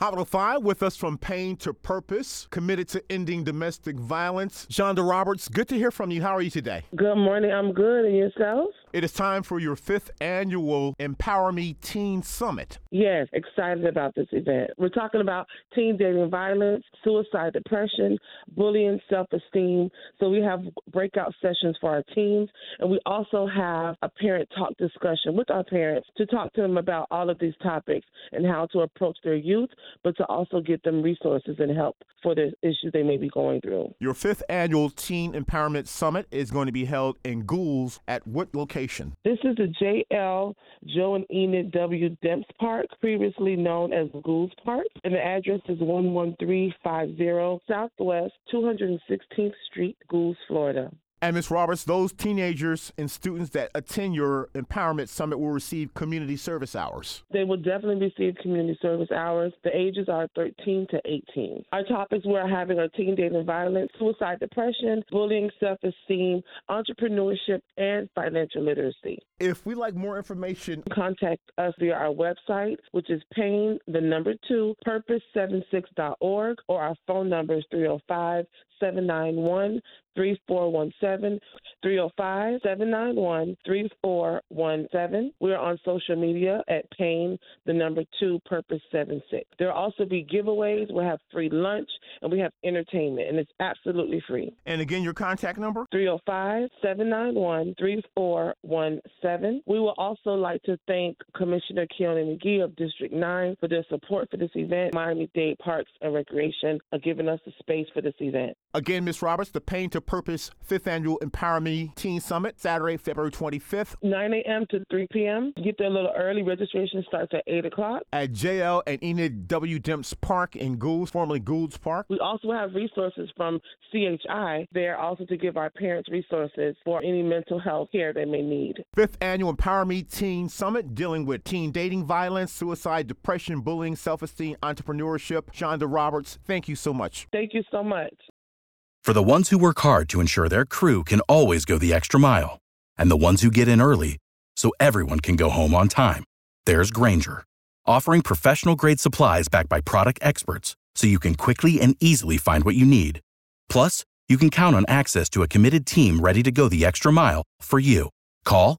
Hospital 5 with us from Pain to Purpose, committed to ending domestic violence. Chanda Roberts, good to hear from you. How are you today? Good morning. I'm good. And yourself? It is time for your fifth annual Empower Me Teen Summit. Yes, excited about this event. We're talking about teen dating violence, suicide, depression, bullying, self esteem. So we have breakout sessions for our teens, and we also have a parent talk discussion with our parents to talk to them about all of these topics and how to approach their youth, but to also get them resources and help for the issues they may be going through. Your fifth annual Teen Empowerment Summit is going to be held in Goulds at what location? This is the JL Joe and Enid W. Demps Park, previously known as Goulds Park, and the address is 11350 Southwest 216th Street, Goulds, Florida. And Ms. Roberts, those teenagers and students that attend your Empowerment Summit will receive community service hours. They will definitely receive community service hours. The ages are 13 to 18. Our topics we're having are teen dating violence, suicide depression, bullying, self esteem, entrepreneurship, and financial literacy. If we like more information, contact us via our website, which is pain, the number two, purpose76.org, or our phone number is 305 791 3417 305 791 3417. We're on social media at Pain, the number two, Purpose 76. There'll also be giveaways. We'll have free lunch and we have entertainment, and it's absolutely free. And again, your contact number? 305 791 3417. We would also like to thank Commissioner Kionne McGhee of District 9 for their support for this event. Miami Dade Parks and Recreation are giving us the space for this event. Again, Ms. Roberts, the Pain to Purpose 5th Annual Empower Me Teen Summit, Saturday, February 25th. 9 a.m. to 3 p.m. Get there a little early. Registration starts at 8 o'clock. At JL and Enid W. Demps Park in Goulds, formerly Goulds Park. We also have resources from CHI there also to give our parents resources for any mental health care they may need. Fifth Annual Empower Me Teen Summit, dealing with teen dating violence, suicide, depression, bullying, self esteem, entrepreneurship. Chanda Roberts, thank you so much. Thank you so much. For the ones who work hard to ensure their crew can always go the extra mile, and the ones who get in early so everyone can go home on time, there's Grainger, offering professional grade supplies backed by product experts so you can quickly and easily find what you need. Plus, you can count on access to a committed team ready to go the extra mile for you. Call,